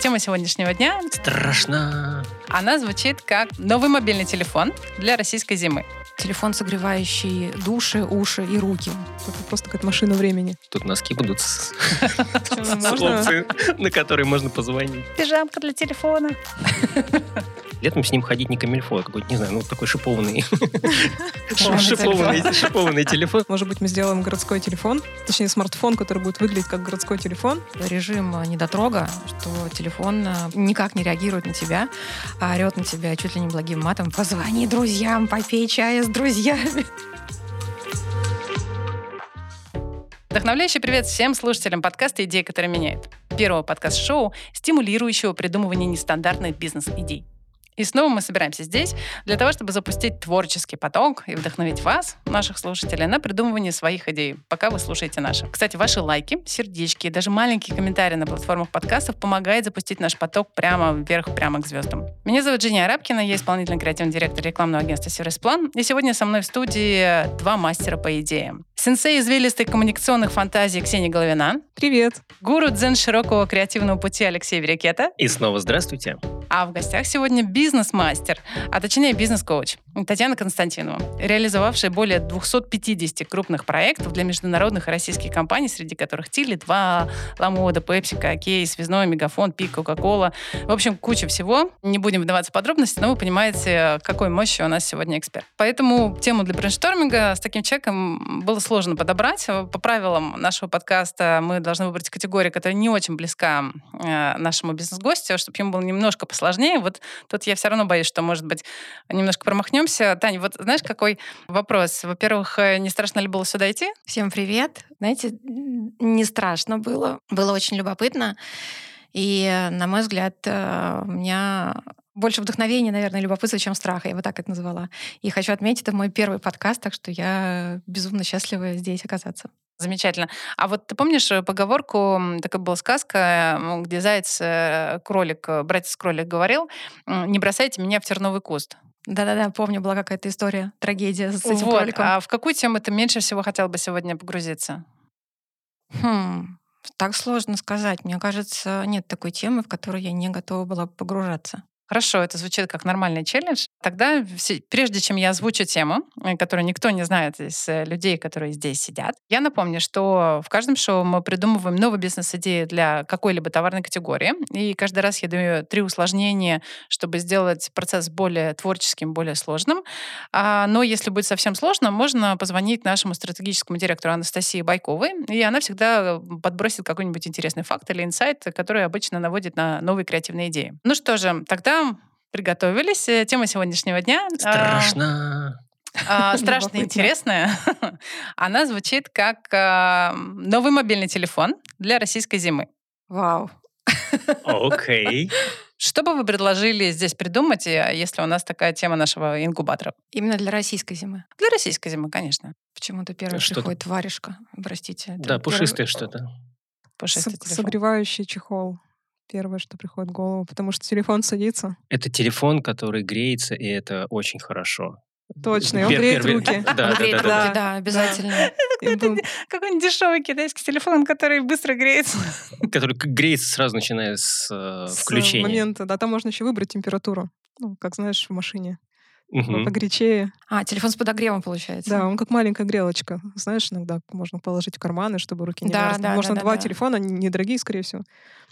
Тема сегодняшнего дня Страшно. Она звучит как новый мобильный телефон для российской зимы. Телефон, согревающий души, уши и руки. Это просто какая-то машина времени. Тут носки будут с, на которые можно позвонить. Пижамка для телефона. Летом с ним ходить не камильфо, а какой-то, не знаю, ну такой шипованный. Шипованный телефон. Может быть, мы сделаем городской телефон, точнее смартфон, который будет выглядеть как городской телефон. Режим э, недотрога, что телефон э, никак не реагирует на тебя, а орет на тебя чуть ли не благим матом. Позвони друзьям, попей чая с друзьями. Вдохновляющий привет всем слушателям подкаста «Идеи, которые меняют». Первого подкаст-шоу, стимулирующего придумывание нестандартных бизнес-идей. И снова мы собираемся здесь для того, чтобы запустить творческий поток и вдохновить вас, наших слушателей, на придумывание своих идей, пока вы слушаете наши. Кстати, ваши лайки, сердечки и даже маленькие комментарии на платформах подкастов помогает запустить наш поток прямо вверх, прямо к звездам. Меня зовут Женя Арабкина, я исполнительный креативный директор рекламного агентства «Сервисплан», и сегодня со мной в студии два мастера по идеям. Сенсей извилистых коммуникационных фантазий Ксения Головина, Привет! гуру дзен широкого креативного пути Алексей Верекета, И снова здравствуйте. а в гостях сегодня бизнес-мастер, а точнее бизнес-коуч Татьяна Константинова, реализовавшая более 250 крупных проектов для международных и российских компаний, среди которых Теле2, Lamoda, Пепси, О'Кей, Связной, Мегафон, Пик, Кока-Кола. В общем, куча всего. Не будем вдаваться в подробности, но вы понимаете, какой мощи у нас сегодня эксперт. Поэтому тему для брейншторминга с таким человеком было сложно подобрать. По правилам нашего подкаста мы должны выбрать категорию, которая не очень близка э, нашему бизнес-гостю, чтобы ему было немножко посложнее. Вот тут я все равно боюсь, что, может быть, немножко промахнемся. Таня, вот знаешь, какой вопрос? Во-первых, э, не страшно ли было сюда идти? Всем привет. Знаете, не страшно было. Было очень любопытно. И, э, на мой взгляд, э, у меня больше вдохновения, наверное, любопытства, чем страха. Я бы так это назвала. И хочу отметить, это мой первый подкаст, так что я безумно счастлива здесь оказаться. Замечательно. А вот ты помнишь э, поговорку, такая была сказка, м, где заяц, э, кролик, э, братец-кролик говорил, не бросайте меня в терновый куст. Да-да-да, помню, была какая-то история, трагедия с этим Вот. кроликом. А в какую тему ты меньше всего хотел бы сегодня погрузиться? Хм, так сложно сказать. Мне кажется, нет такой темы, в которую я не готова была бы погружаться. Хорошо, это звучит как нормальный челлендж. Тогда, прежде чем я озвучу тему, э, которую никто не знает из э, людей, которые здесь сидят, я напомню, что в каждом шоу мы придумываем новые бизнес-идеи для какой-либо товарной категории. И каждый раз я даю три усложнения, чтобы сделать процесс более творческим, более сложным. А, но если будет совсем сложно, можно позвонить нашему стратегическому директору Анастасии Байковой, и она всегда э, подбросит какой-нибудь интересный факт или инсайт, который обычно наводит на новые креативные идеи. Ну что же, тогда приготовились. Э, Тема сегодняшнего дня. а, Страшно. а, страшно интересная. Она звучит как а, новый мобильный телефон для российской зимы. Вау. Окей. Что бы вы предложили здесь придумать, э, если у нас такая тема нашего инкубатора? Именно для российской зимы. Для российской зимы, конечно. Почему-то первый Что-то- приходит варежка. Простите. Да, пушистое что-то. Пушистый С- телефон. Согревающий чехол. Первое, что приходит в голову, потому что телефон садится. Это телефон, который греется, и это очень хорошо. Точно, и он греет руки. Да, да, обязательно. Какой-нибудь дешевый китайский телефон, который быстро греется. Который греется сразу, начиная с э, с включения. момента, да, там можно еще выбрать температуру. Ну, как знаешь, в машине. Мгм. Погорячее. А, телефон с подогревом получается. Да, он как маленькая грелочка. Знаешь, иногда можно положить в карманы, чтобы руки не Да, мерзли. да, Можно да, да, два да. телефона, они недорогие, скорее всего.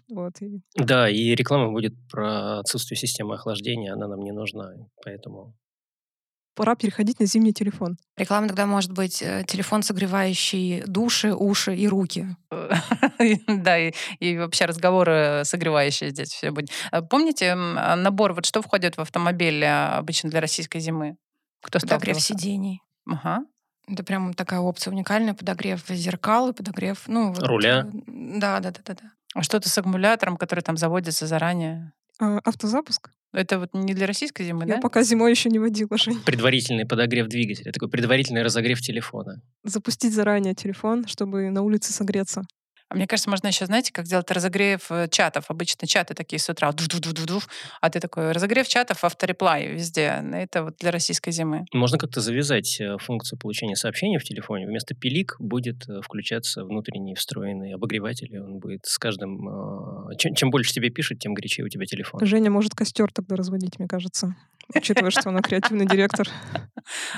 Вот. и Да, и реклама будет про отсутствие системы охлаждения, она нам не нужна, поэтому... пора переходить на зимний телефон. Реклама тогда может быть э, телефон, согревающий души, уши и руки. Да, и, вообще разговоры согревающие здесь все будет. А Помните а, набор, вот что входит в автомобиль обычно для российской зимы? Кто Подогрев сидений. Ага. Это прям такая опция уникальная. Подогрев зеркал и подогрев... Ну, вот, Руля. э, Да, да, да, да, да. А что-то с аккумулятором, который там заводится заранее? А, автозапуск? Это вот не для российской зимы, Я да? пока зимой еще не водила, Жень. Предварительный подогрев двигателя, такой предварительный разогрев телефона. Запустить заранее телефон, чтобы на улице согреться. А мне кажется, можно еще, знаете, как делать разогрев э, чатов. Обычно чаты такие с утра, дуф-дуф-дуф-дуф, а ты такой, разогрев чатов, автореплай везде. Это вот для российской зимы. Можно как-то завязать э, функцию получения сообщений в телефоне. Вместо пилик будет э, включаться внутренний встроенный обогреватель, он будет с каждым... э, Чем, чем больше тебе пишут, тем горячее у тебя телефон. Женя может костер тогда разводить, мне кажется. Учитывая, что она креативный директор.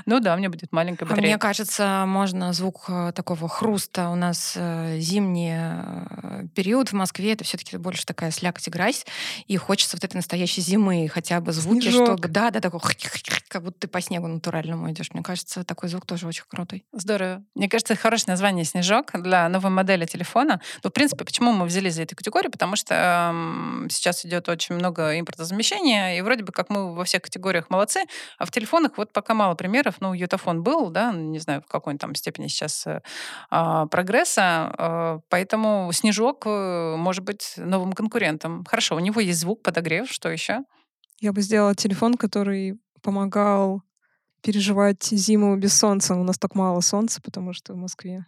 Ну да, у меня будет маленькая А батарея. мне кажется, можно звук э, такого хруста. У нас э, зимний э, период в Москве, это все-таки больше такая слякоть и грязь, и хочется вот этой настоящей зимы, хотя бы звуки, Снежок. что да, да, такой, как будто ты по снегу натуральному идешь. Мне кажется, такой звук тоже очень крутой. Здорово. Мне кажется, это хорошее название «Снежок» для новой модели телефона. Ну, в принципе, почему мы взяли за эту категорию? Потому что эм, сейчас идет очень много импортозамещения, и вроде бы как мы во всех категориях молодцы, а в телефонах вот пока мало примеров. Ну, Ютафон был, да, не знаю, в какой там степени сейчас э, а, прогресса, э, поэтому «Снежок» э, может быть новым конкурентом. Хорошо, у него есть звук, подогрев, что еще? Я бы сделала телефон, который помогал переживать зиму без солнца. У нас так мало солнца, потому что в Москве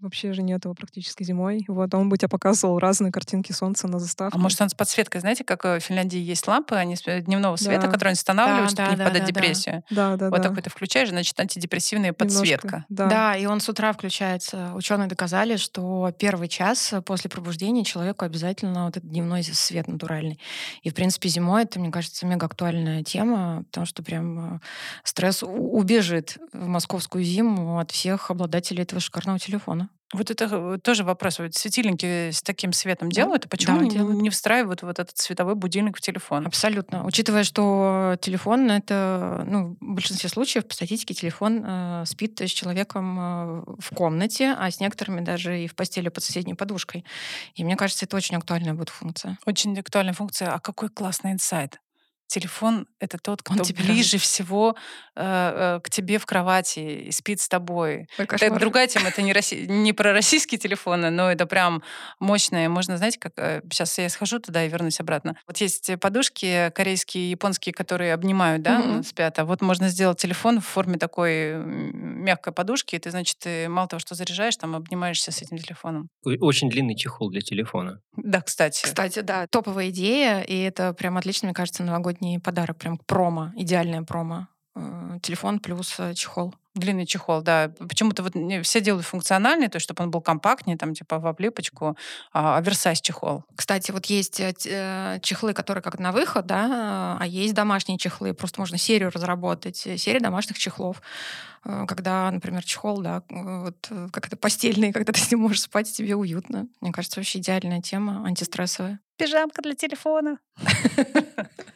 вообще же нет его практически зимой. Вот он бы тебе показывал разные картинки солнца на заставке. А может, он с подсветкой, знаете, как в Финляндии есть лампы, они с- э, дневного света, Да. которые останавливают, Да, чтобы да, не да, впадать в да, депрессию. Да, да, Вот да. такой ты включаешь, значит, антидепрессивная Немножко, подсветка. Да. Да, и он с утра включается. Ученые доказали, что первый час после пробуждения человеку обязательно вот этот дневной свет натуральный. И, в принципе, зимой это, мне кажется, мега актуальная тема, потому что прям э, стресс убежит в московскую зиму от всех обладателей этого шикарного телефона. Вот это э, тоже вопрос. Вот светильники с таким светом делают, а почему да, они делают. не встраивают вот этот световой будильник в телефон? Абсолютно. Учитывая, что телефон это, ну, в большинстве случаев по статистике телефон э, спит с человеком э, в комнате, а с некоторыми даже и в постели под соседней подушкой. И мне кажется, это очень актуальная будет функция. Очень актуальная функция. А какой классный инсайт? Телефон — это тот, Он кто тебе ближе всего э, э, к тебе в кровати и спит с тобой. Это другая тема, это не, росси- не про российские телефоны, но это прям мощное. Можно, знаете, как... Сейчас я схожу туда и вернусь обратно. Вот есть подушки корейские, японские, которые обнимают, да, Мгм. спят. А вот можно сделать телефон в форме такой мягкой подушки, и ты, значит, ты мало того, что заряжаешь, там обнимаешься с этим телефоном. Очень длинный чехол для телефона. Да, кстати. Кстати, да, топовая идея, и это прям отлично, мне кажется, новогодний подарок, прям промо, идеальная промо. Э, Телефон плюс э, чехол. Длинный чехол, да. Почему-то вот все делают функциональный, то есть чтобы он был компактнее, там типа в облипочку, а оверсайз чехол. Кстати, вот есть э, чехлы, которые как на выход, да, а есть домашние чехлы. Просто можно серию разработать, серия домашних чехлов. Когда, например, чехол, да, вот как это постельный, когда ты с ним можешь спать, тебе уютно. Мне кажется, вообще идеальная тема, антистрессовая. Пижамка для телефона.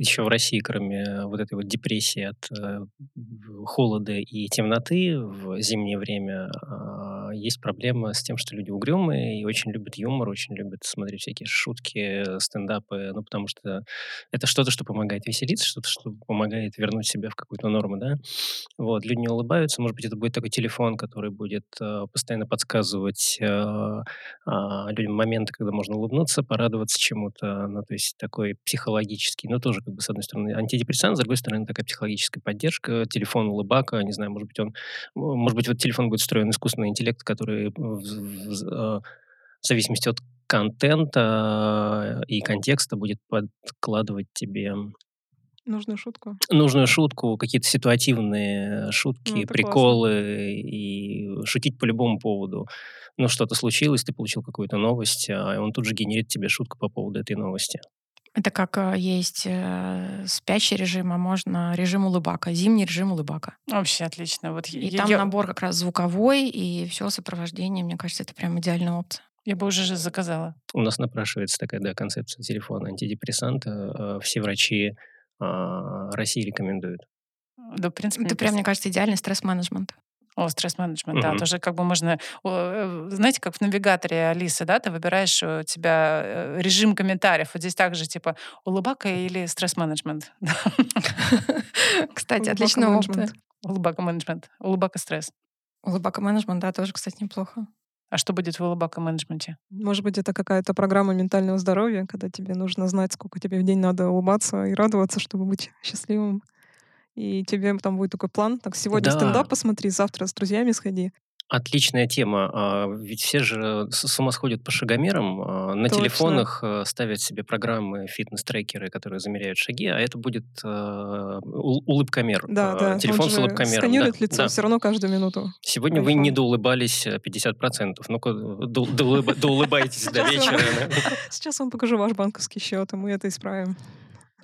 Еще в России, кроме вот этой вот депрессии от э, холода и темноты в зимнее время, а, есть проблема с тем, что люди угрюмые и очень любят юмор, очень любят смотреть всякие шутки, стендапы, ну, потому что это что-то, что помогает веселиться, что-то, что помогает вернуть себя в какую-то норму, да. Вот, люди не улыбаются, может быть, это будет такой телефон, который будет э, постоянно подсказывать э, а, людям моменты, когда можно улыбнуться, порадоваться чему-то, ну, то есть такой психологический, ну, тоже, как бы, с одной стороны, антидепрессант, с другой стороны, такая психологическая поддержка, телефон улыбака, не знаю, может быть, он, может быть, вот телефон будет встроен искусственный интеллект, который в, в- в- э, в зависимости от контента э, и контекста будет подкладывать тебе Нужную шутку. нужную шутку, какие-то ситуативные шутки, Ну, приколы и шутить по любому поводу. Ну, что-то случилось, ты получил какую-то новость, а он тут же генерит тебе шутку по поводу этой новости. Это как э, есть э, спящий режим, а можно режим улыбака, зимний режим улыбака. Вообще отлично. Вот И я, там я- набор как раз звуковой и все сопровождение. Мне кажется, это прям идеальная опция. я бы уже же заказала. У нас напрашивается такая, да, концепция телефона антидепрессанта. э, Все врачи а, России рекомендуют. Да, в принципе, Это мне прям, мне кажется- кажется, идеальный стресс-менеджмент. О, стресс-менеджмент, да. Мгм. Тоже как бы можно... э, Знаете, как в навигаторе Алисы, да, ты выбираешь у тебя э, режим комментариев. Вот здесь также типа улыбака или стресс-менеджмент. Кстати, опция. менеджмент. Улыбака менеджмент. Улыбака стресс. Улыбака менеджмент, да, тоже, кстати, неплохо. А что будет в улыбака менеджменте? Может быть, это какая-то программа ментального здоровья, когда тебе нужно знать, сколько тебе в день надо улыбаться и радоваться, чтобы быть счастливым. И тебе там будет такой план. Так, сегодня Да. стендап посмотри, завтра с друзьями сходи. Отличная тема. А, Ведь все же с ума сходят по шагомерам. а, На Точно. телефонах э, ставят себе программы, фитнес-трекеры, которые замеряют шаги, а это будет э, улыбкомер. Да, э, да. Телефон он с улыбкомером. да, сканирует лицо да. все равно каждую минуту. Сегодня вы iPhone. не доулыбались э, 50%. Ну-ка, до- доулыба- доулыбайтесь до вечера. да. Сейчас вам покажу ваш банковский счет, и мы это исправим.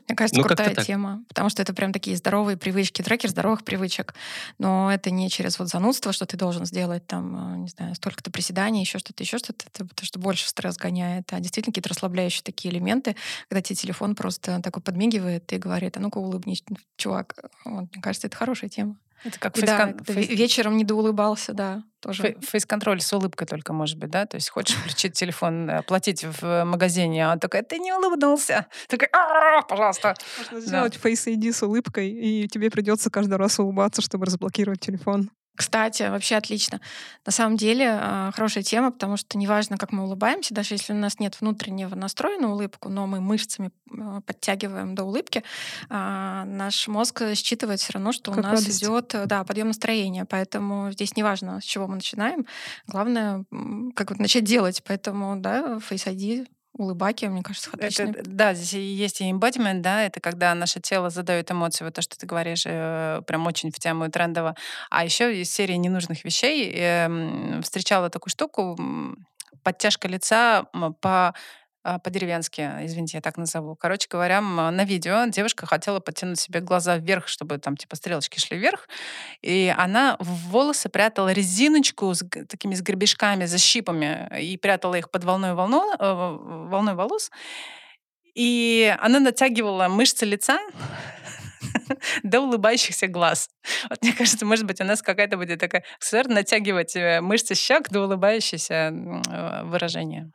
Мне кажется, Ну, крутая так. тема, потому что это прям такие здоровые привычки, трекер здоровых привычек. Но это не через вот занудство, что ты должен сделать там, э, не знаю, столько-то приседаний, еще что-то, еще что-то, потому что больше в стресс гоняет, а действительно какие-то расслабляющие такие элементы, когда тебе телефон просто такой подмигивает и говорит, а ну-ка улыбнись, чувак. Вот, мне кажется, это хорошая тема. Это как И да, фейс- ве- вечером не доулыбался, да, тоже. фей- фейс-контроль с улыбкой только, может быть, да? То есть хочешь включить телефон, э, платить в магазине, а он такой, ты не улыбнулся. Такой, «А, пожалуйста. Можно сделать Face ID с улыбкой, и тебе придется каждый раз улыбаться, чтобы разблокировать телефон. Кстати, вообще отлично. На самом деле а, хорошая тема, потому что неважно, как мы улыбаемся, даже если у нас нет внутреннего настроя на улыбку, но мы мышцами а, подтягиваем до улыбки, а, наш мозг считывает все равно, что Как у нас радость. идет да, подъем настроения. Поэтому здесь неважно, с чего мы начинаем. Главное, как вот начать делать. Поэтому, да, Face ID, улыбаки, мне кажется, отличный Это, да, здесь есть и embodiment, да, это когда наше тело задает эмоции, вот то, что ты говоришь, э, прям очень в тему и трендово. А еще из серии ненужных вещей эм, встречала такую штуку, подтяжка лица по по-деревенски, извините, я так назову. Короче говоря, на видео девушка хотела подтянуть себе глаза вверх, чтобы там типа стрелочки шли вверх, и она в волосы прятала резиночку с такими с гребешками, за щипами, и прятала их под волной, волно, э, волной волос. И она натягивала мышцы лица до улыбающихся глаз. Вот мне кажется, может быть, у нас какая-то будет такая аксессуар натягивать э, мышцы щек до улыбающегося э, выражения.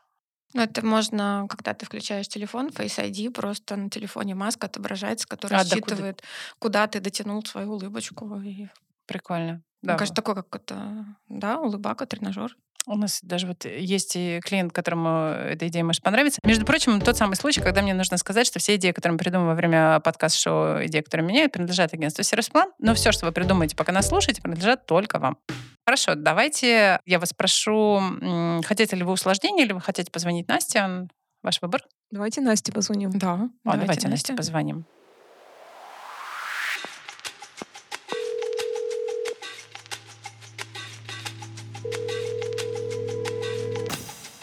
Ну, это можно, когда ты включаешь телефон, Face ID, просто на телефоне маска отображается, которая А, да, куда- считывает, куда ты дотянул свою улыбочку. И, Прикольно. Да. Мне кажется, такой, как это, да, улыбака, тренажер. У нас даже вот есть и клиент, которому эта идея может понравиться. Между прочим, тот самый случай, когда мне нужно сказать, что все идеи, которые мы придумываем во время подкаст-шоу «Идеи, которые меняют», принадлежат агентству «Сервисплан». Но все, что вы придумаете, пока нас слушаете, принадлежат только вам. Хорошо, давайте я вас спрошу, м, хотите ли вы усложнения, или вы хотите позвонить Насте? Ваш выбор. Давайте Насте позвоним. Да. А, давайте, Насте позвоним.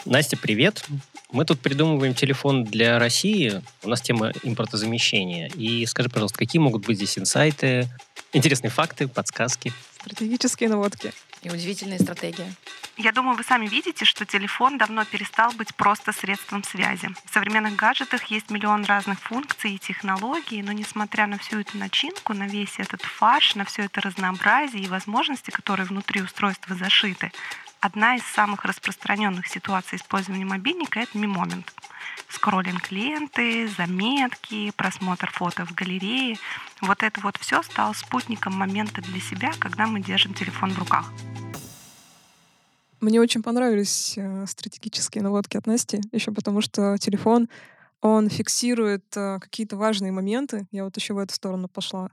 Настя, привет. Мы тут придумываем телефон для России. У нас тема импортозамещения. И скажи, пожалуйста, какие могут быть здесь инсайты, интересные факты, подсказки? Стратегические наводки. И удивительные стратегии. Я думаю, вы сами видите, что телефон давно перестал быть просто средством связи. В современных гаджетах есть миллион разных функций и технологий, но несмотря на всю эту начинку, на весь этот фарш, на все это разнообразие и возможности, которые внутри устройства зашиты, одна из самых распространенных ситуаций использования мобильника — это мимомент. Скроллинг ленты, заметки, просмотр фото в галерее. Вот это вот все стало спутником момента для себя, когда мы держим телефон в руках. Мне очень понравились э, стратегические наводки от Насти, еще потому что телефон, он фиксирует э, какие-то важные моменты. Я вот еще в эту сторону пошла.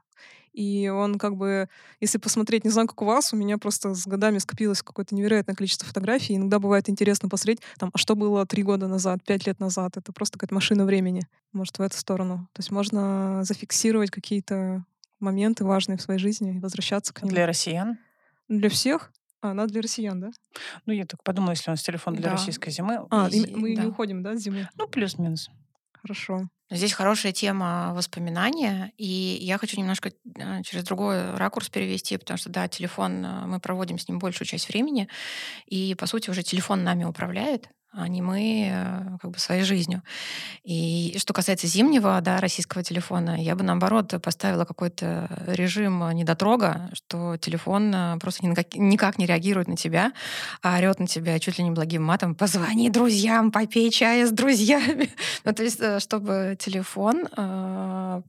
И он как бы, если посмотреть, не знаю, как у вас, у меня просто с годами скопилось какое-то невероятное количество фотографий. Иногда бывает интересно посмотреть, там, а что было три года назад, пять лет назад. Это просто какая-то машина времени. Может, в эту сторону. То есть можно зафиксировать какие-то моменты важные в своей жизни и возвращаться к ним. Для россиян? Для всех? А, она для россиян, да? Ну, я так подумала, если у нас телефон для Да. российской зимы. А, и И- мы да. не уходим, да, с зимы? Ну, плюс-минус. Хорошо. Здесь хорошая тема воспоминания, и я хочу немножко э, через другой ракурс перевести, потому что, да, телефон, э, мы проводим с ним большую часть времени, и, по сути, уже телефон нами управляет, а не мы э, как бы своей жизнью. И что касается зимнего, да, российского телефона, я бы, наоборот, поставила какой-то режим недотрога, что телефон э, просто никак не реагирует на тебя, а орет на тебя чуть ли не благим матом «позвони друзьям, попей чая с друзьями». Ну, то есть, э, чтобы телефон э,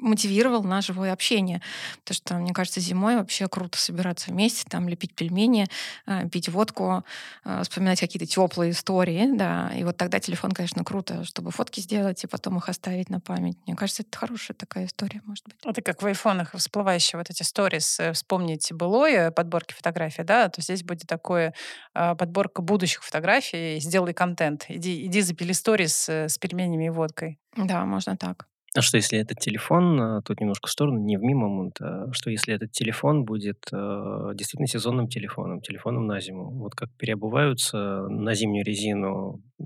мотивировал на живое общение. Потому что, мне кажется, зимой вообще круто собираться вместе, там лепить пельмени, э, пить водку, э, вспоминать какие-то теплые истории, да. И вот тогда телефон, конечно, круто, чтобы фотки сделать и потом их оставить на память. Мне кажется, это хорошая такая история, может быть. Это как в айфонах всплывающие вот эти сторис, э, вспомнить былое, подборки фотографий, да, то здесь будет такое подборка будущих фотографий, сделай контент. Иди, иди запили сторис с пельменями и водкой. Да, можно так. А что если этот телефон, а, тут немножко в сторону, не в мимомонт, а что если этот телефон будет э, действительно сезонным телефоном, телефоном на зиму? Вот как переобуваются на зимнюю резину э,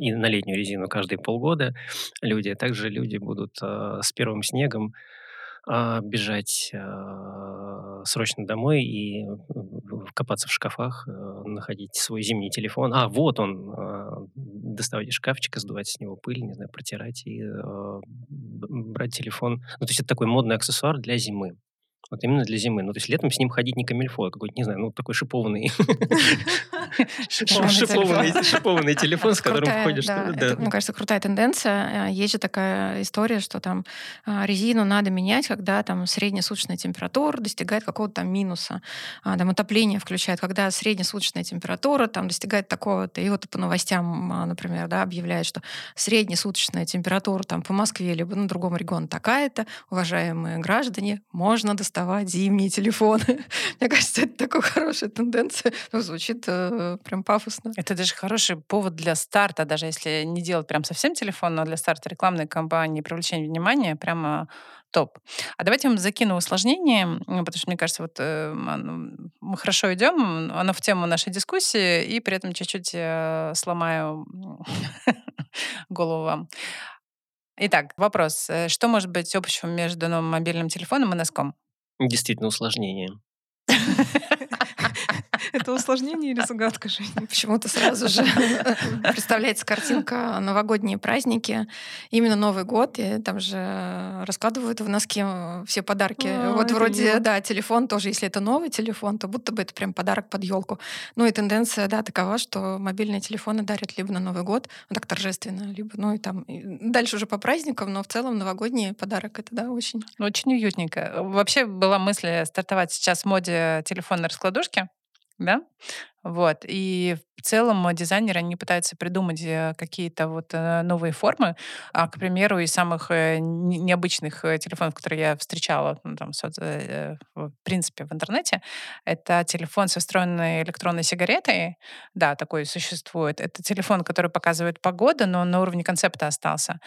и на летнюю резину каждые полгода люди, также люди будут э, с первым снегом а, бежать а, срочно домой и копаться в шкафах, э, находить свой зимний телефон. А, вот он. Доставать из шкафчика, сдувать с него пыль, не знаю, протирать и брать телефон. Ну, то есть это такой модный аксессуар для зимы. Вот именно для зимы. Ну, то есть летом с ним ходить не камильфо, а какой-то, не знаю, ну, такой шипованный шипованный телефон, с которым ходишь. Мне кажется, крутая тенденция. Э, есть же такая история, что там а, резину надо менять, когда там среднесуточная температура достигает какого-то там минуса. А, там отопление включает, когда среднесуточная температура там достигает такого-то. И вот по новостям, а, например, да, объявляют, что среднесуточная температура там по Москве либо на другом регионе такая-то. Уважаемые граждане, можно доставать зимние телефоны. Мне кажется, это такая хорошая тенденция. Ну, звучит э, прям пафосно. Это даже хороший повод для старта, даже если не делать прям совсем телефон, но для старта рекламной кампании, привлечения внимания, прямо топ. А давайте я вам закину усложнение, потому что, мне кажется, вот э, мы хорошо идем, оно в тему нашей дискуссии, и при этом чуть-чуть э, сломаю голову вам. Итак, вопрос. Э, что может быть общего между новым мобильным телефоном и носком? Действительно усложнение. Это усложнение или загадка, Женя? Почему-то сразу же представляется картинка новогодние праздники, именно Новый год, и там же раскладывают в носке все подарки. А, вот вроде, да, телефон тоже, если это новый телефон, то будто бы это прям подарок под елку. Ну и тенденция, да, такова, что мобильные телефоны дарят либо на Новый год, ну так торжественно, либо, ну и там и дальше уже по праздникам, но в целом новогодний подарок это, да, очень. Очень уютненько. Вообще была мысль стартовать сейчас в моде телефонной раскладушки, да? Вот. И в целом дизайнеры, они пытаются придумать э, какие-то вот э, новые формы. А, к примеру, из самых э, необычных телефонов, которые я встречала, ну, там, в принципе, в интернете, это телефон со встроенной электронной сигаретой. Да, такой существует. Это телефон, который показывает погоду, но на уровне концепта остался.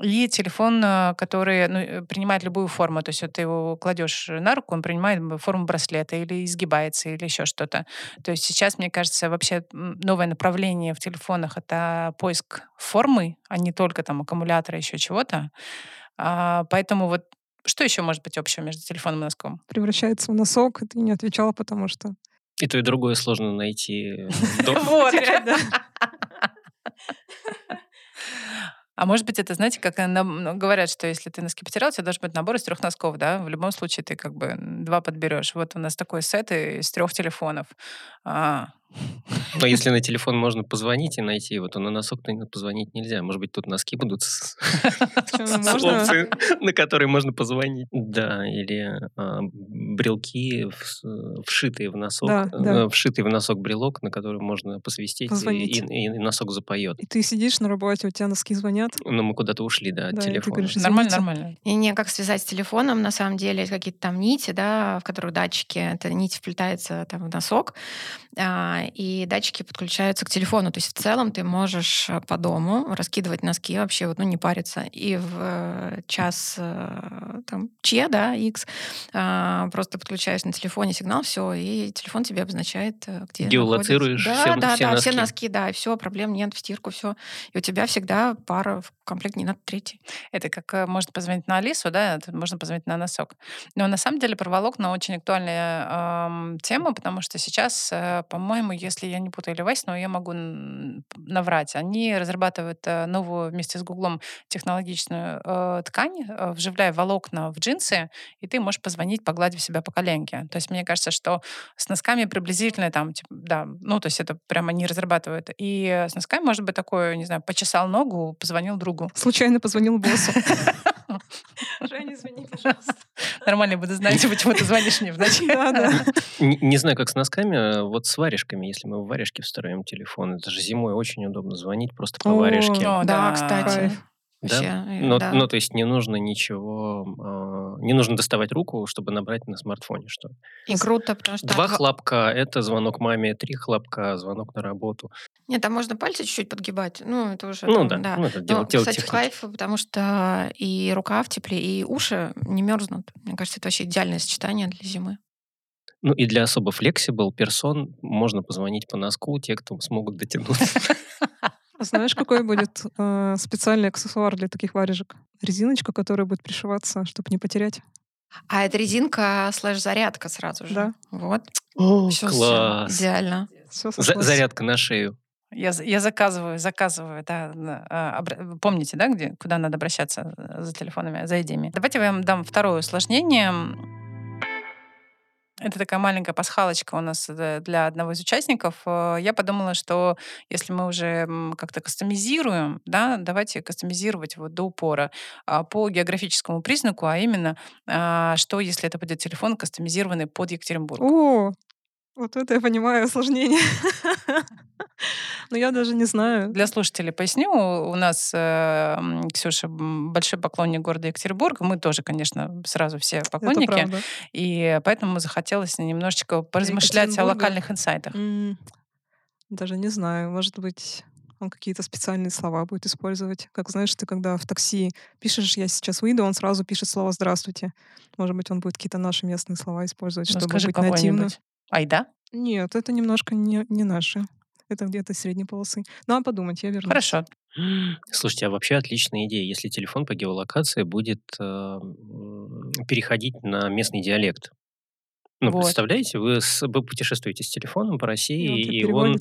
И телефон, который ну, принимает любую форму. То есть вот ты его кладешь на руку, он принимает форму браслета или изгибается, или еще что-то. То есть сейчас, мне кажется, вообще новое направление в телефонах — это поиск формы, а не только там аккумулятора, еще чего-то. А, поэтому вот что еще может быть общего между телефоном и носком? Превращается в носок, и ты не отвечала, потому что... И то, и другое сложно найти. Вот. А может быть, это, знаете, как нам ну, говорят, что если ты носки потерял, у тебя должен быть набор из трех носков, да? В любом случае ты как бы два подберешь. Вот у нас такой сет из трех телефонов. А, но если на телефон можно позвонить и найти его, то на носок-то позвонить нельзя. Может быть, тут носки будут с, опцией, на которые можно позвонить. Да, или а, брелки, вшитые в носок, э, вшитый в носок брелок, на который можно посвистеть, и, носок запоет. И ты сидишь на работе, у тебя носки звонят. Но мы куда-то ушли, да, от телефона. нормально, нормально. И не как связать с телефоном, на самом деле, какие-то там нити, да, в которых датчики, эта нить вплетается там в носок, и датчики подключаются к телефону. То есть в целом ты можешь э, по дому раскидывать носки вообще, вот, ну, не париться. И в э, час э, там, че, да, x, а, просто подключаешь на телефоне сигнал, все, и телефон тебе обозначает, где Геолоцируешь да, все, да, все да, носки. все носки, да, все, проблем нет, в стирку, все. И у тебя всегда пара в комплект, не надо третий. Это как можно позвонить на Алису, да, можно позвонить на носок. Но на самом деле про волокна очень актуальная э, тема, потому что сейчас, по-моему, если я не путаю, или но я могу наврать. Они разрабатывают э, новую вместе с Гуглом технологичную э, ткань, э, вживляя волокна в джинсы, и ты можешь позвонить, погладив себя по коленке. То есть мне кажется, что с носками приблизительно там, типа, да, ну, то есть это прямо они разрабатывают. И с носками может быть такое, не знаю, почесал ногу, позвонил другу. Случайно позвонил боссу. Женя, извини, пожалуйста. Нормально буду знать, почему ты звонишь мне в ночи. Да, да. Не, не знаю, как с носками, а вот с варежками, если мы в варежке встроим телефон, это же зимой очень удобно звонить просто по О, варежке. О, Да, да. кстати. Да? Вообще, э, Ну, да. ну, то есть не нужно ничего, а, не нужно доставать руку, чтобы набрать на смартфоне что. И круто, потому что... Два отва- хлопка — это звонок маме, три хлопка — звонок на работу. Нет, там можно пальцы чуть-чуть подгибать. Ну, это уже... Ну там, да, ну, это Но, дело, кстати, техники. кайф, потому что и рука в тепле, и уши не мерзнут. Мне кажется, это вообще идеальное сочетание для зимы. Ну и для особо flexible персон можно позвонить по носку, те, кто смогут дотянуться. А знаешь, какой будет э, специальный аксессуар для таких варежек? Резиночка, которая будет пришиваться, чтобы не потерять. А это резинка слэш-зарядка сразу же. Да. Вот. О, Всё класс! Идеально. Все За- Зарядка на шею. Я, за- я заказываю, заказываю, да. а, обра- Помните, да, где, куда надо обращаться за телефонами, за идеями? Давайте я вам дам второе усложнение. Это такая маленькая пасхалочка у нас э, для одного из участников. Э, Я подумала, что если мы уже как-то кастомизируем, да, давайте кастомизировать вот до упора а, по географическому признаку, а именно, а, что если это будет телефон кастомизированный под Екатеринбург. О, вот это я понимаю осложнение. Но я даже не знаю. Для слушателей поясню. У нас э, Ксюша большой поклонник города Екатеринбурга. Мы тоже, конечно, сразу все поклонники. И поэтому захотелось немножечко поразмышлять о локальных инсайтах. Даже не знаю. Может быть, он какие-то специальные слова будет использовать. Как знаешь, ты когда в такси пишешь «я сейчас выйду», он сразу пишет слово «здравствуйте». Может быть, он будет какие-то наши местные слова использовать, Ну, чтобы быть нативным. Айда? Нет, это немножко не, не наши. Это где-то средней полосы. Надо подумать, я вернусь. Хорошо. Слушайте, а вообще отличная идея, если телефон по геолокации будет э, переходить на местный диалект. Ну, Вот. представляете, вы, с- вы путешествуете с телефоном по И России, тебя и он,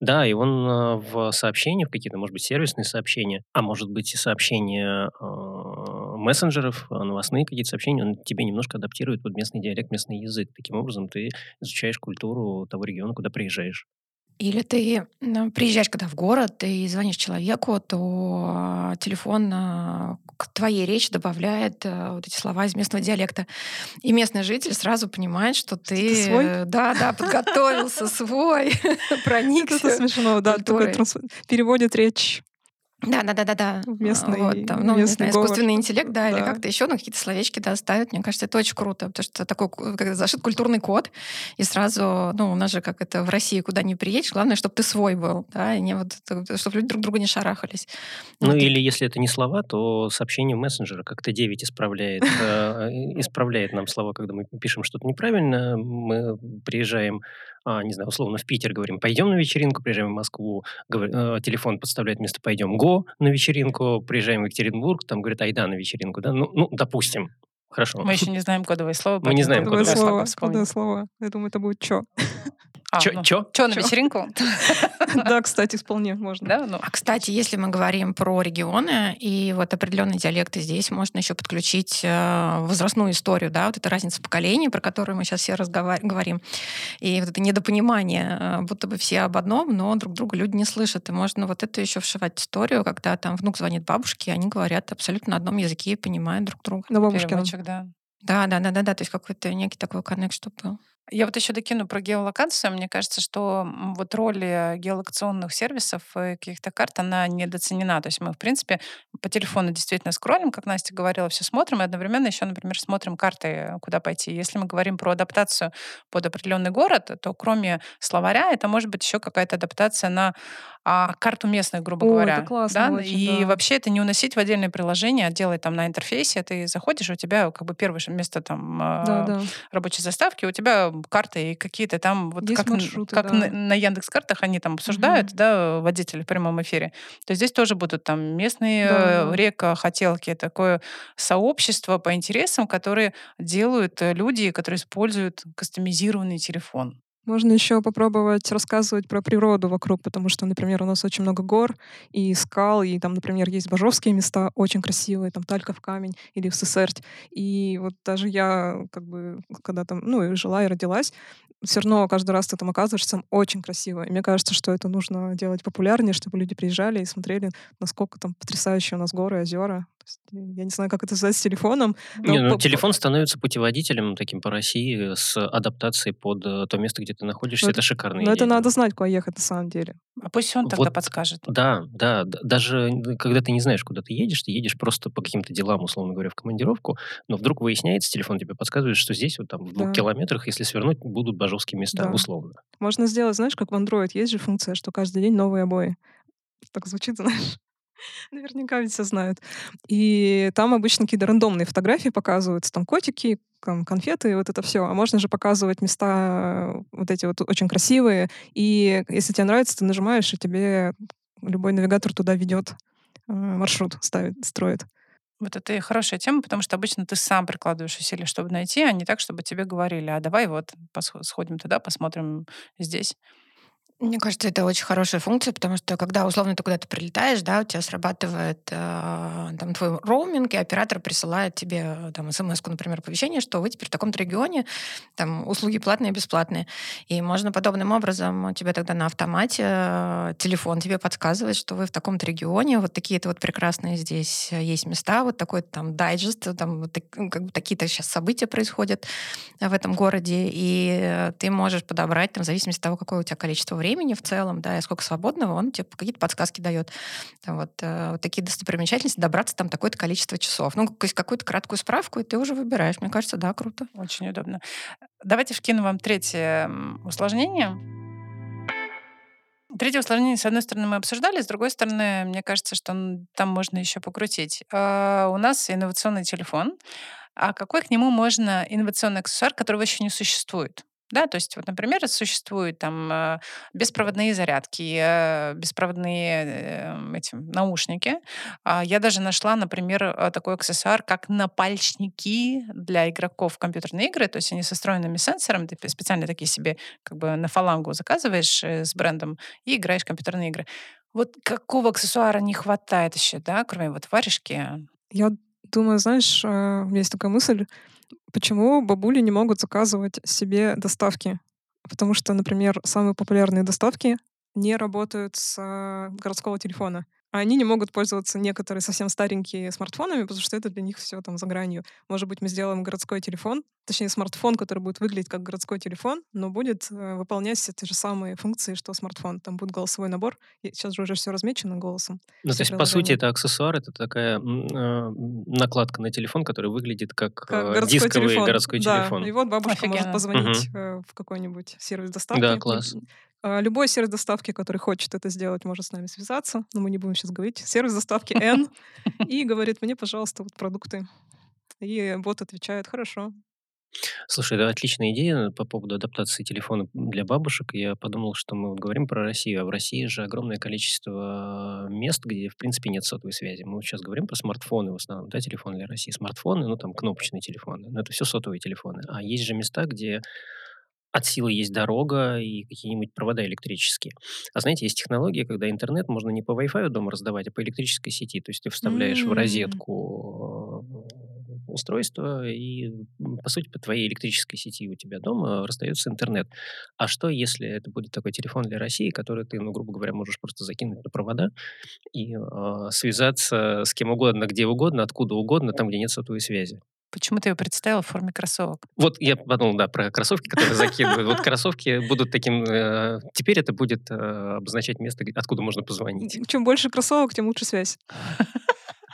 да, и он э, в сообщениях, в какие-то, может быть, сервисные сообщения, а может быть и сообщения э, мессенджеров, э, новостные какие-то сообщения, он тебе немножко адаптирует под местный диалект, местный язык. Таким образом, ты изучаешь культуру того региона, куда приезжаешь. Или ты ну, приезжаешь когда в город и звонишь человеку, то э, телефон э, к твоей речи добавляет э, вот эти слова из местного диалекта. И местный житель сразу понимает, что ты, свой? да, да, подготовился свой, проникся. Это смешно, да. переводит речь. Да, да, да, да, да. Местный- вот, там, ну, не местный знаю, говор. искусственный интеллект, да, или Да. как-то еще, ну, какие-то словечки, да, ставят. Мне кажется, это очень круто, потому что такой как зашит культурный код, и сразу, ну, у нас же как это в России, куда не приедешь, главное, чтобы ты свой был, да, и не вот, чтобы люди друг друга не шарахались. Ну Вот. или если это не слова, то сообщение мессенджера как-то 9 исправляет, э, исправляет нам слова, когда мы пишем что-то неправильно. Мы приезжаем, а, не знаю, условно в Питер, говорим, пойдем на вечеринку, приезжаем в Москву, говор- э, телефон подставляет вместо пойдем го на вечеринку, приезжаем в Екатеринбург, там говорит айда на вечеринку, да, ну, ну допустим, хорошо. Мы еще не знаем кодовые слова. Мы не знаем Кодовое кодовое слово. Кодовое слово. Я думаю, это будет чё. А, Чё- ну, чё? чё, на Чё? вечеринку? Да, кстати, вполне можно. Да, ну, А, кстати, если мы говорим про регионы и вот определенные диалекты здесь, можно еще подключить э, возрастную историю, да, вот эта разница поколений, про которую мы сейчас все говорим, и вот это недопонимание, э, будто бы все об одном, но друг друга люди не слышат, и можно вот это еще вшивать в историю, когда там внук звонит бабушке, и они говорят абсолютно на одном языке и понимают друг друга. На переводчик, да. Да, да, да, да, да, то есть какой-то некий такой коннект, чтобы был. Я вот еще докину про геолокацию. Мне кажется, что вот роль э, геолокационных сервисов и каких-то карт, она недооценена. То есть мы, в принципе, по телефону действительно скроллим, как Настя говорила, все смотрим, и одновременно еще, например, смотрим карты, куда пойти. Если мы говорим про адаптацию под определенный город, то кроме словаря, это может быть еще какая-то адаптация на а, карту местных, грубо О, говоря. это классно да? очень, и да. вообще это не уносить в отдельное приложение, а делать там на интерфейсе. Ты заходишь, у тебя как бы первое место там Да, да. рабочей заставки, у тебя карты и какие-то там, вот Есть как, маршруты, как да. на, на Яндекс картах они там обсуждают, да, водители в прямом эфире, то здесь тоже будут там местные Да, э, река, хотелки, такое сообщество по интересам, которые делают э, люди, которые используют кастомизированный телефон. Можно еще попробовать рассказывать про природу вокруг, потому что, например, у нас очень много гор и скал, и там, например, есть божовские места очень красивые, там Тальков камень или в Сесерть. И вот даже я, как бы, когда там, ну, и жила, и родилась, все равно каждый раз ты там оказываешься, там очень красиво. И мне кажется, что это нужно делать популярнее, чтобы люди приезжали и смотрели, насколько там потрясающие у нас горы, озера. Есть, я не знаю, как это связать с телефоном. Не, ну, по- телефон становится путеводителем таким по России с адаптацией под э, то место, где ты находишься. Ну, это шикарная Но это идея. надо знать, куда ехать на самом деле. А пусть он тогда Вот подскажет. Да, да, даже когда ты не знаешь, куда ты едешь, ты едешь просто по каким-то делам, условно говоря, в командировку, но вдруг выясняется, телефон тебе подсказывает, что здесь вот там в двух Да. километрах, если свернуть, будут божовские места, Да. условно. Можно сделать, знаешь, как в Android есть же функция, что каждый день новые обои. Так звучит, знаешь. Наверняка ведь все знают. И там обычно какие-то рандомные фотографии показываются. Там котики, там конфеты, вот это все. А можно же показывать места э, вот эти вот очень красивые. И если тебе нравится, ты нажимаешь, и тебе любой навигатор туда ведет э, маршрут, ставит, строит. Вот это и хорошая тема, потому что обычно ты сам прикладываешь усилия, чтобы найти, а не так, чтобы тебе говорили, а давай вот сходим туда, посмотрим здесь. Мне кажется, это очень хорошая функция, потому что когда условно ты куда-то прилетаешь, да, у тебя срабатывает э, там твой роуминг, и оператор присылает тебе э, там смс например, оповещение, что вы теперь в таком-то регионе, там услуги платные, бесплатные. И можно подобным образом у тебя тогда на автомате э, телефон тебе подсказывает, что вы в таком-то регионе, вот такие-то вот прекрасные здесь э, есть места, вот такой там дайджест, там вот так- как бы такие-то сейчас события происходят в этом городе, и э, ты можешь подобрать, там, в зависимости от того, какое у тебя количество времени в целом, да, и сколько свободного, он тебе какие-то подсказки дает. Там вот, э, вот такие достопримечательности, добраться там такое-то количество часов. Ну, какую-то краткую справку, и ты уже выбираешь. Мне кажется, да, круто. Очень удобно. Давайте вкину вам третье усложнение. Третье усложнение, с одной стороны, мы обсуждали, с другой стороны, мне кажется, что там можно еще покрутить. А, У нас инновационный телефон. А какой к нему можно инновационный аксессуар, которого еще не существует? Да, то есть, вот, например, существуют там э, беспроводные зарядки, э, беспроводные э, эти, наушники. А, Я даже нашла, например, э, такой аксессуар, как напальчники для игроков в компьютерные игры. То есть они со встроенными сенсорами. Ты специально такие себе как бы на фалангу заказываешь с брендом и играешь в компьютерные игры. Вот какого аксессуара не хватает еще, да, кроме вот варежки? Я думаю, знаешь, у меня есть такая мысль, почему бабули не могут заказывать себе доставки? Потому что, например, самые популярные доставки не работают с э, городского телефона. А они не могут пользоваться некоторые совсем старенькие смартфонами, потому что это для них все там за гранью. Может быть, мы сделаем городской телефон, точнее смартфон, который будет выглядеть как городской телефон, но будет э, выполнять все те же самые функции, что смартфон. Там будет голосовой набор. И сейчас же уже все размечено голосом. Ну, то есть, по сути, это аксессуар, это такая э, накладка на телефон, которая выглядит как, Как э, городской дисковый телефон. городской да. телефон. И вот бабушка может Офигенно. позвонить э, в какой-нибудь сервис доставки. Да, класс. А, Любой сервис доставки, который хочет это сделать, может с нами связаться, но мы не будем сейчас говорить. Сервис доставки N и говорит, мне, пожалуйста, вот продукты. И бот отвечает, хорошо. Слушай, да, отличная идея по поводу адаптации телефона для бабушек. Я подумал, что мы говорим про Россию, а в России же огромное количество мест, где, в принципе, нет сотовой связи. Мы сейчас говорим про смартфоны в основном, да, телефон для России. Смартфоны, ну, там, кнопочные телефоны. Но это все сотовые телефоны. А есть же места, где от силы есть дорога и какие-нибудь провода электрические. А знаете, есть технология, когда интернет можно не по Wi-Fi дома раздавать, а по электрической сети. То есть ты вставляешь в М. розетку э, устройство, и, по сути, по твоей электрической сети у тебя дома раздается интернет. А что, если это будет такой телефон для России, который ты, ну, грубо говоря, можешь просто закинуть на провода и э, связаться с кем угодно, где угодно, откуда угодно, там, где нет сотовой связи? Почему ты его представила в форме кроссовок? Вот я подумал, да, про кроссовки, которые закидывают. Вот кроссовки будут таким... э, Теперь это будет э, обозначать место, откуда можно позвонить. Чем больше кроссовок, тем лучше связь.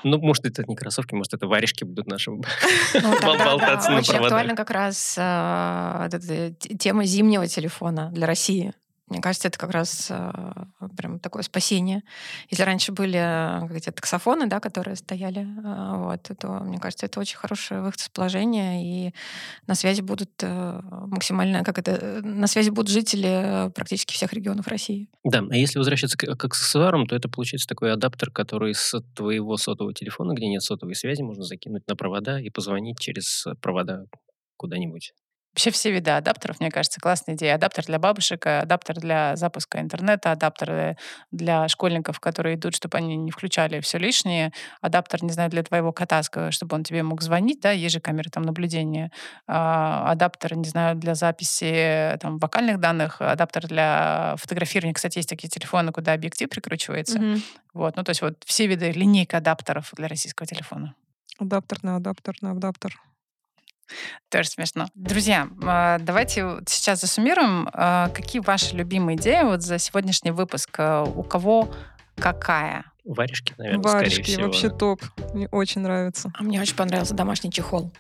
Ну, может, это не кроссовки, может, это варежки будут наши Ну, болтаться да, на очень проводах. актуальна как раз эта т- тема зимнего телефона для России. Мне кажется, это как раз а, прям такое спасение. Если раньше были а, как эти таксофоны, да, которые стояли, а, вот, то, мне кажется, это очень хороший выход из положения, и на связи будут э, максимально, как это, э, на связи будут жители э, практически всех регионов России. Да, а если возвращаться к, к аксессуарам, то это получается такой адаптер, который с твоего сотового телефона, где нет сотовой связи, можно закинуть на провода и позвонить через э, провода куда-нибудь. Вообще все виды адаптеров, мне кажется, классная идея. Адаптер для бабушек, адаптер для запуска интернета, адаптер для школьников, которые идут, чтобы они не включали все лишнее, адаптер, не знаю, для твоего кота, чтобы он тебе мог звонить, да, есть же камеры там наблюдения, а, адаптер, не знаю, для записи там вокальных данных, адаптер для фотографирования. Кстати, есть такие телефоны, куда объектив прикручивается. Мгм. Вот, ну то есть вот все виды линейка адаптеров для российского телефона. Адаптер на адаптер на адаптер. Тоже смешно. Друзья, а, давайте сейчас засуммируем, а, какие ваши любимые идеи вот за сегодняшний выпуск. А, У кого какая? Варежки, наверное, скорее Варежки всего. вообще топ. Мне очень нравится. А мне очень понравился домашний чехол.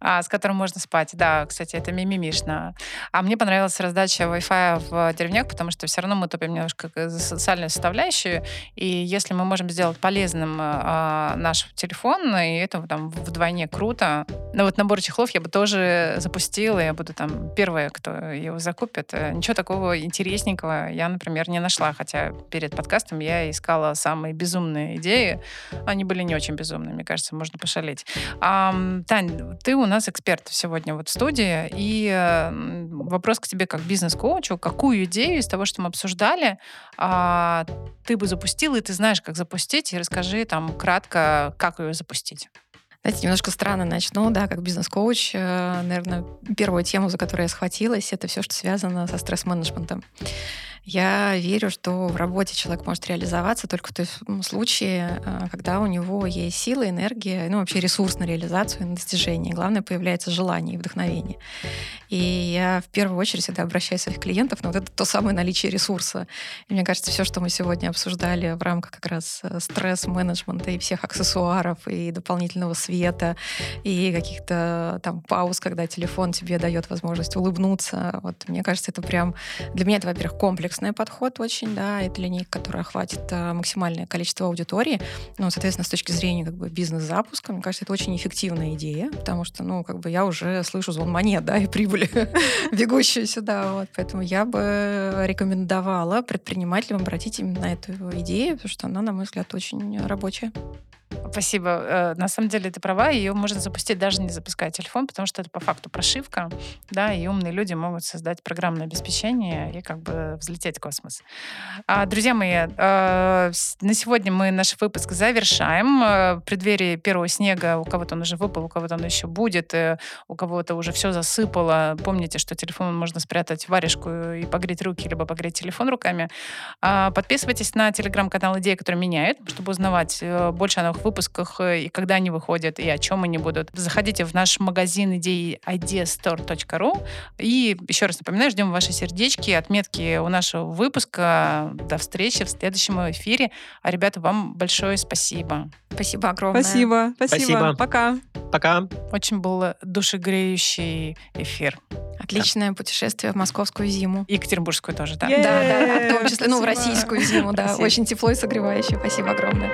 А, с которым можно спать. Да, кстати, это мимимишно. А мне понравилась раздача Wi-Fi в деревнях, потому что все равно мы топим немножко за социальную составляющую, и если мы можем сделать полезным а, наш телефон, и это там вдвойне круто. Но вот набор чехлов я бы тоже запустила, я буду там первая, кто его закупит. Э, Ничего такого интересненького я, например, не нашла, хотя перед подкастом я искала самые безумные идеи. Они были не очень безумные, мне кажется, можно пошалить. Ам, Тань, ты у нас эксперт сегодня вот в студии, и вопрос к тебе как бизнес-коучу. Какую идею из того, что мы обсуждали, а, ты бы запустила, и ты знаешь, как запустить, и расскажи там кратко, как ее запустить. Знаете, немножко странно начну, да, как бизнес-коуч. Э, Наверное, первую тему, за которую я схватилась, это все, что связано со стресс-менеджментом. Я верю, что в работе человек может реализоваться только в том случае, э, когда у него есть сила, энергия, ну вообще ресурс на реализацию и на достижение. Главное, появляется желание и вдохновение. И я в первую очередь всегда обращаю своих клиентов на вот это то самое наличие ресурса. И мне кажется, все, что мы сегодня обсуждали в рамках как раз э, стресс-менеджмента и всех аксессуаров, и дополнительного света, и каких-то там пауз, когда телефон тебе дает возможность улыбнуться. Вот мне кажется, это прям для меня это, во-первых, комплексный подход очень, да, это линейка, которая охватит э, максимальное количество аудитории. Ну, соответственно, с точки зрения как бы бизнес-запуска, мне кажется, это очень эффективная идея, потому что, ну, как бы я уже слышу звон монет, да, и прибыли, бегущую сюда, вот. Поэтому я бы рекомендовала предпринимателям обратить именно на эту идею, потому что она, на мой взгляд, очень рабочая. Спасибо. Э, На самом деле ты права, ее можно запустить даже не запуская телефон, потому что это по факту прошивка, да, и умные люди могут создать программное обеспечение и как бы взлететь в космос. А, Друзья мои, э, на сегодня мы наш выпуск завершаем. Э, В преддверии первого снега у кого-то он уже выпал, у кого-то он еще будет, у кого-то уже все засыпало. Помните, что телефон можно спрятать в варежку и погреть руки, либо погреть телефон руками. А, Подписывайтесь на телеграм-канал «Идея, которая меняет», чтобы узнавать больше о новых выпусках э, и когда они выходят, и о чем они будут. Заходите в наш магазин идеи ideastore.ru и еще раз напоминаю, ждем ваши сердечки, отметки у нашего выпуска. До встречи в следующем эфире. А, ребята, вам большое спасибо. Спасибо огромное. Спасибо, спасибо. Спасибо. Пока. Пока. Очень был душегреющий эфир. Отличное путешествие в московскую зиму. И Екатеринбургскую тоже, да? Е- Да, да, в том числе, ну, в Спасибо. российскую зиму, да. Российскую. Очень тепло и согревающе. Спасибо огромное.